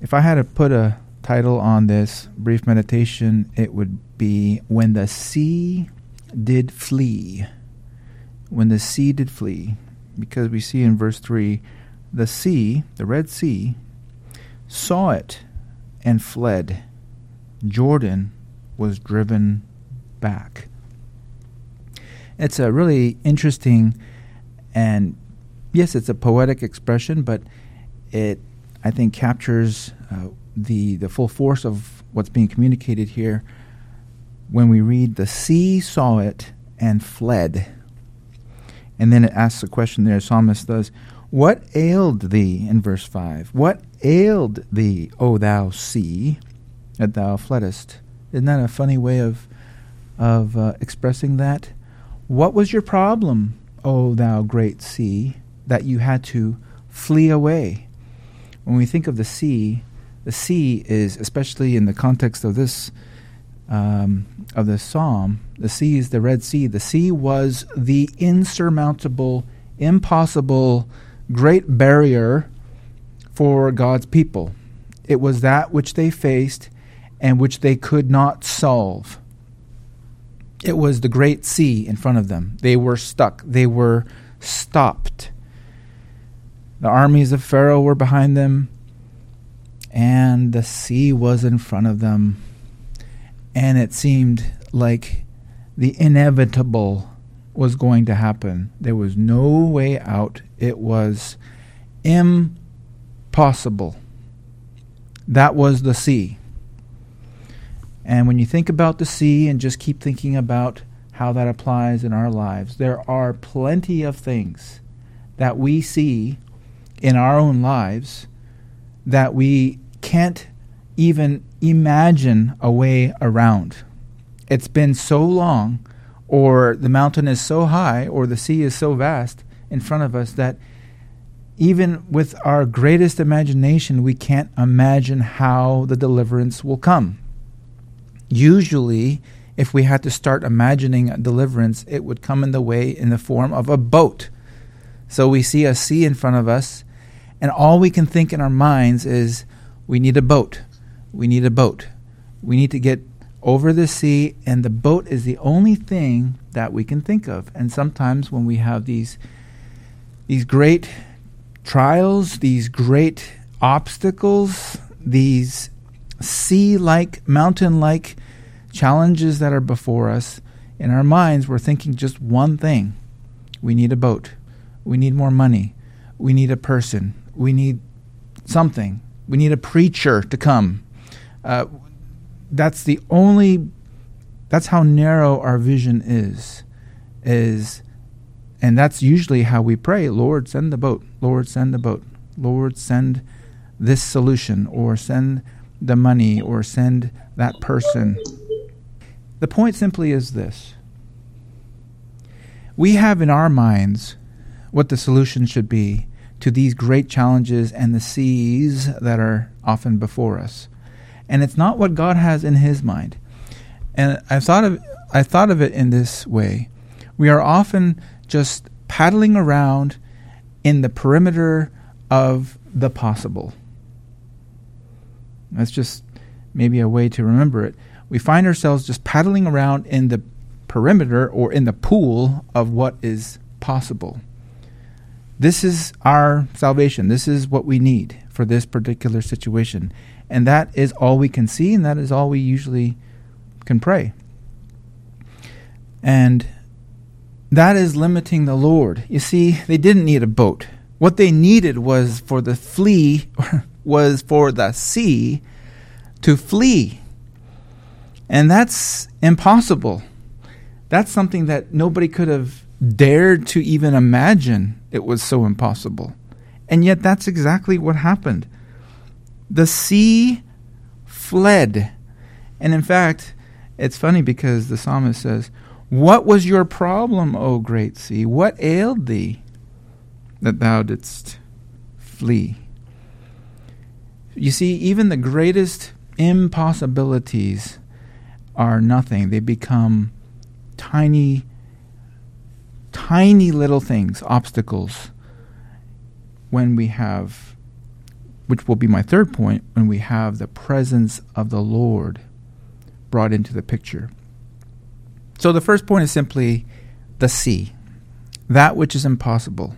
If I had to put a title on this brief meditation, it would be When the Sea Did Flee. When the sea did flee. Because we see in verse 3 the sea, the Red Sea, saw it and fled. Jordan was driven back. It's a really interesting and yes, it's a poetic expression, but it I think captures uh, the the full force of what's being communicated here when we read the sea saw it and fled. And then it asks a question there, psalmist does, What ailed thee in verse 5? What ailed thee, O thou sea, that thou fleddest? Isn't that a funny way of of uh, expressing that? What was your problem, O thou great sea, that you had to flee away? When we think of the sea, the sea is, especially in the context of this um, of this psalm, the sea is the Red Sea. The sea was the insurmountable, impossible, great barrier for God's people. It was that which they faced and which they could not solve. It was the great sea in front of them. They were stuck. They were stopped. The armies of Pharaoh were behind them, and the sea was in front of them. And it seemed like the inevitable was going to happen. There was no way out. It was impossible. That was the sea. And when you think about the sea and just keep thinking about how that applies in our lives, there are plenty of things that we see in our own lives that we can't even imagine a way around. It's been so long, or the mountain is so high, or the sea is so vast in front of us that even with our greatest imagination, we can't imagine how the deliverance will come. Usually, if we had to start imagining a deliverance, it would come in the way in the form of a boat. So we see a sea in front of us, and all we can think in our minds is, we need a boat. We need a boat. We need to get over the sea, and the boat is the only thing that we can think of. And sometimes when we have these these great trials, these great obstacles, these sea-like, mountain-like challenges that are before us, in our minds we're thinking just one thing. We need a boat. We need more money. We need a person. We need something. We need a preacher to come. Uh, that's the only. That's how narrow our vision is. Is, and that's usually how we pray. Lord, send the boat. Lord, send the boat. Lord, send this solution, or send the money, or send that person. The point simply is this we have in our minds what the solution should be to these great challenges and the seas that are often before us. And it's not what God has in his mind. And I've thought of I thought of it in this way. We are often just paddling around in the perimeter of the possible. That's just maybe a way to remember it. We find ourselves just paddling around in the perimeter or in the pool of what is possible. This is our salvation. This is what we need for this particular situation. And that is all we can see, and that is all we usually can pray. And that is limiting the Lord. You see, they didn't need a boat. What they needed was for the flea, was for the sea to flee. And that's impossible. That's something that nobody could have dared to even imagine it was so impossible. And yet, that's exactly what happened. The sea fled. And in fact, it's funny because the psalmist says, What was your problem, O great sea? What ailed thee that thou didst flee? You see, even the greatest impossibilities are nothing. They become tiny tiny little things, obstacles, when we have which will be my third point, when we have the presence of the Lord brought into the picture. So the first point is simply the sea, that which is impossible.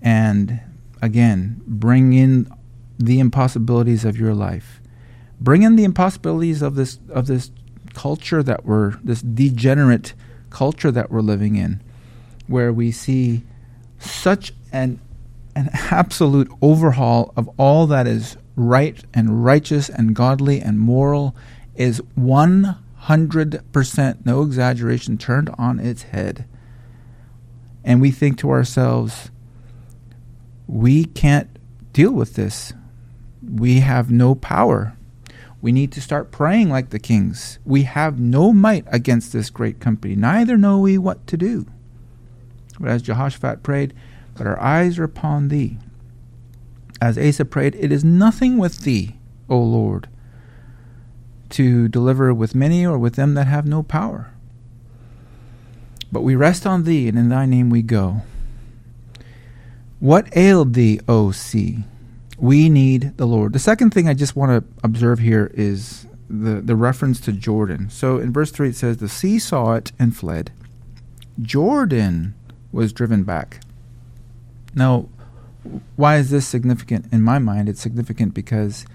And again, bring in the impossibilities of your life. Bring in the impossibilities of this of this culture that we're this degenerate culture that we're living in, where we see such an an absolute overhaul of all that is right and righteous and godly and moral is 100%, no exaggeration, turned on its head. And we think to ourselves, we can't deal with this. We have no power. We need to start praying like the kings. We have no might against this great company, neither know we what to do. But as Jehoshaphat prayed, but our eyes are upon thee. As Asa prayed, It is nothing with thee, O Lord, to deliver with many or with them that have no power. But we rest on thee, and in thy name we go. What ailed thee, O sea? We need the Lord. The second thing I just want to observe here is the, the reference to Jordan. So in verse 3 it says, The sea saw it and fled. Jordan was driven back. Now, why is this significant in my mind? It's significant because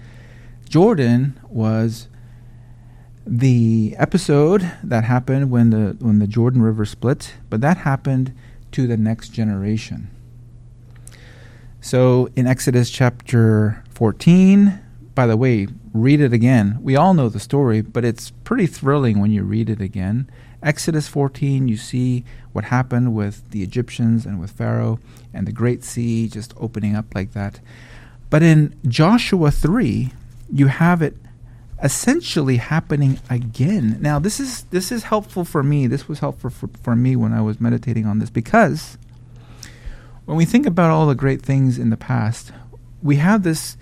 Jordan was the episode that happened when the when the Jordan River split, but that happened to the next generation. So in Exodus chapter 14, by the way, read it again. We all know the story, but it's pretty thrilling when you read it again. Exodus 14, you see what happened with the Egyptians and with Pharaoh and the Great Sea just opening up like that. But in Joshua 3, you have it essentially happening again. Now, this is this is helpful for me. This was helpful for, for me when I was meditating on this because when we think about all the great things in the past, we have this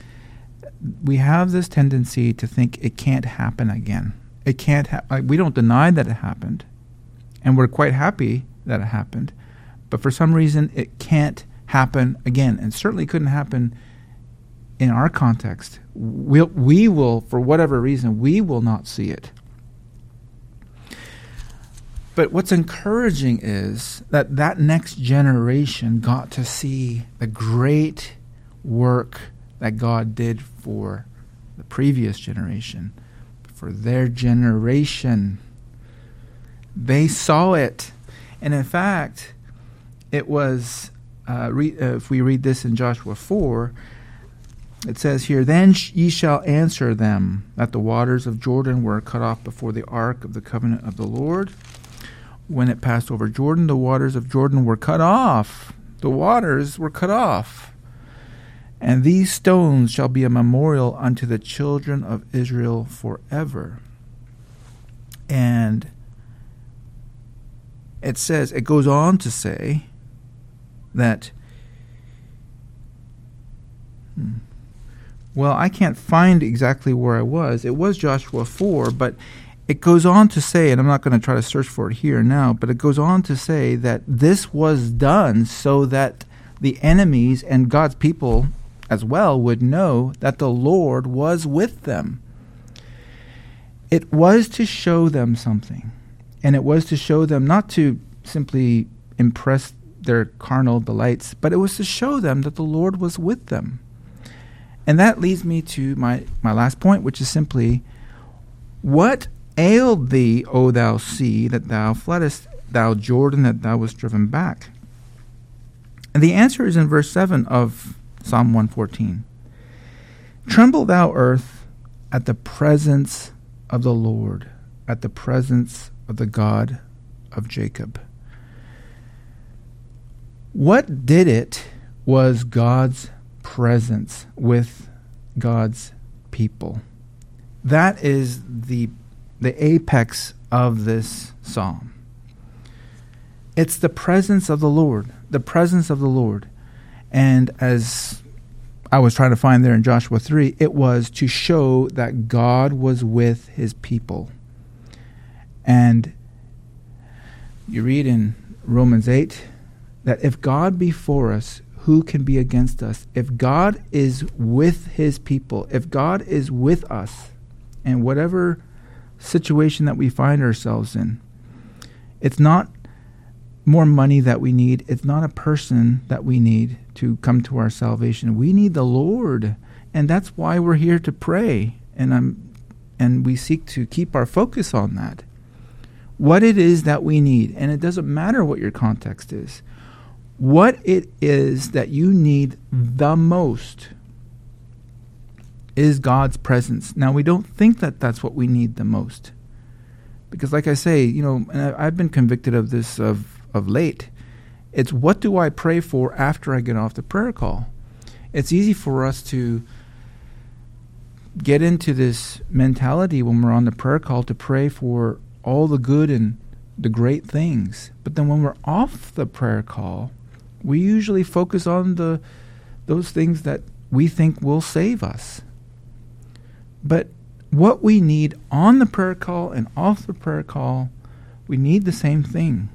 we have this tendency to think it can't happen again. It can't. Ha- we don't deny that it happened, and we're quite happy that it happened. But for some reason, it can't happen again, and certainly couldn't happen in our context. We'll, we will, for whatever reason, we will not see it. But what's encouraging is that that next generation got to see the great work that God did for the previous generation, for their generation. They saw it. And in fact, it was, uh, re- uh, if we read this in Joshua 4, it says here, Then ye shall answer them that the waters of Jordan were cut off before the ark of the covenant of the Lord when it passed over Jordan, the waters of Jordan were cut off. The waters were cut off. And these stones shall be a memorial unto the children of Israel forever. And it says, it goes on to say that, hmm, well, I can't find exactly where I was. It was Joshua 4, but it goes on to say, and I'm not going to try to search for it here now, but it goes on to say that this was done so that the enemies and God's people as well would know that the Lord was with them. It was to show them something. And it was to show them not to simply impress their carnal delights, but it was to show them that the Lord was with them. And that leads me to my, my last point, which is simply what ailed thee, O thou sea, that thou fleddest, thou Jordan, that thou wast driven back? And the answer is in verse 7 of Psalm 114. Tremble, thou earth, at the presence of the Lord, at the presence of the God of Jacob. What did it was God's presence with God's people. That is the the apex of this psalm. It's the presence of the Lord, the presence of the Lord. And as I was trying to find there in Joshua 3, it was to show that God was with his people. And you read in Romans 8 that if God be for us, who can be against us? If God is with his people, if God is with us, and whatever situation that we find ourselves in, it's not more money that we need. It's not a person that we need to come to our salvation. We need the Lord. And that's why we're here to pray. And I'm and we seek to keep our focus on that. What it is that we need. And it doesn't matter what your context is. What it is that you need the most is God's presence. Now, we don't think that that's what we need the most. Because, like I say, you know, and I've been convicted of this of of late. It's what do I pray for after I get off the prayer call? It's easy for us to get into this mentality when we're on the prayer call to pray for all the good and the great things. But then when we're off the prayer call, we usually focus on the those things that we think will save us. But what we need on the prayer call and off the prayer call, we need the same thing.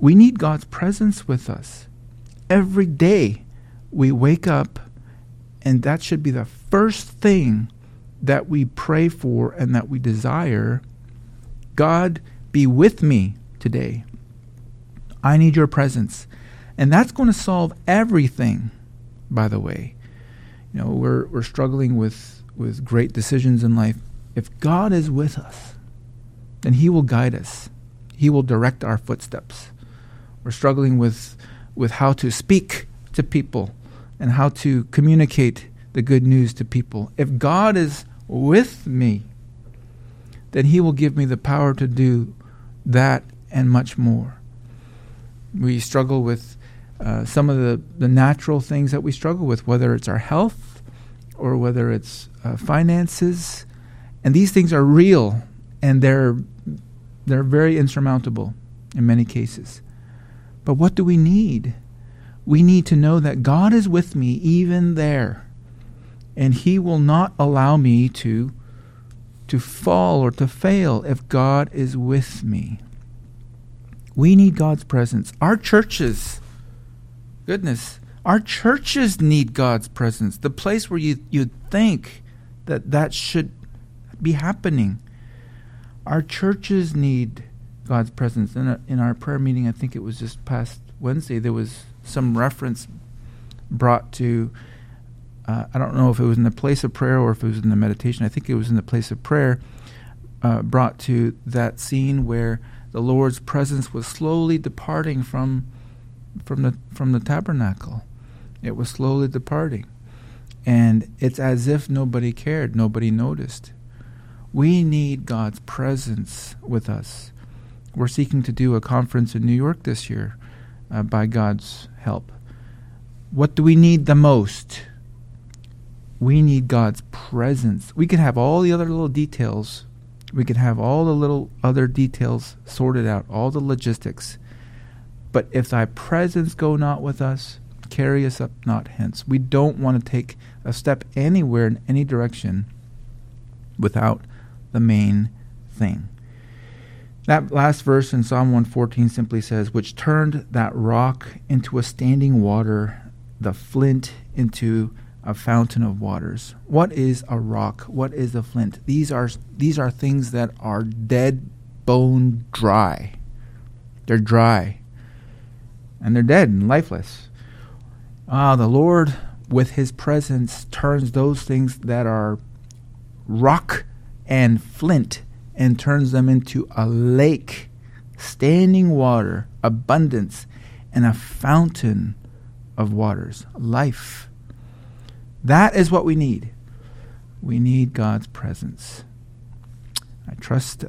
We need God's presence with us. Every day we wake up, and that should be the first thing that we pray for and that we desire. God, be with me today. I need your presence. And that's going to solve everything, by the way. You know, we're, we're struggling with, with great decisions in life. If God is with us, then He will guide us, He will direct our footsteps. We're struggling with, with how to speak to people and how to communicate the good news to people. If God is with me, then He will give me the power to do that and much more. We struggle with uh, some of the, the natural things that we struggle with, whether it's our health or whether it's uh, finances. And these things are real and they're, they're very insurmountable in many cases. But what do we need? We need to know that God is with me even there. And He will not allow me to, to fall or to fail if God is with me. We need God's presence. Our churches, goodness, our churches need God's presence. The place where you, you'd think that that should be happening. Our churches need God's presence. In, a, in our prayer meeting, I think it was just past Wednesday, there was some reference brought to, uh, I don't know if it was in the place of prayer or if it was in the meditation. I think it was in the place of prayer, uh, brought to that scene where the Lord's presence was slowly departing from, from, the, from the tabernacle. It was slowly departing. And it's as if nobody cared, nobody noticed. We need God's presence with us. We're seeking to do a conference in New York this year uh, by God's help. What do we need the most? We need God's presence. We can have all the other little details. We can have all the little other details sorted out, all the logistics. But if thy presence go not with us, carry us up not hence. We don't want to take a step anywhere in any direction without the main thing. That last verse in Psalm 114 simply says, Which turned that rock into a standing water, the flint into a fountain of waters. What is a rock? What is a flint? These are these are things that are dead bone dry. They're dry. And they're dead and lifeless. Ah, the Lord with his presence turns those things that are rock and flint and turns them into a lake, standing water, abundance, and a fountain of waters, life. That is what we need. We need God's presence. I trust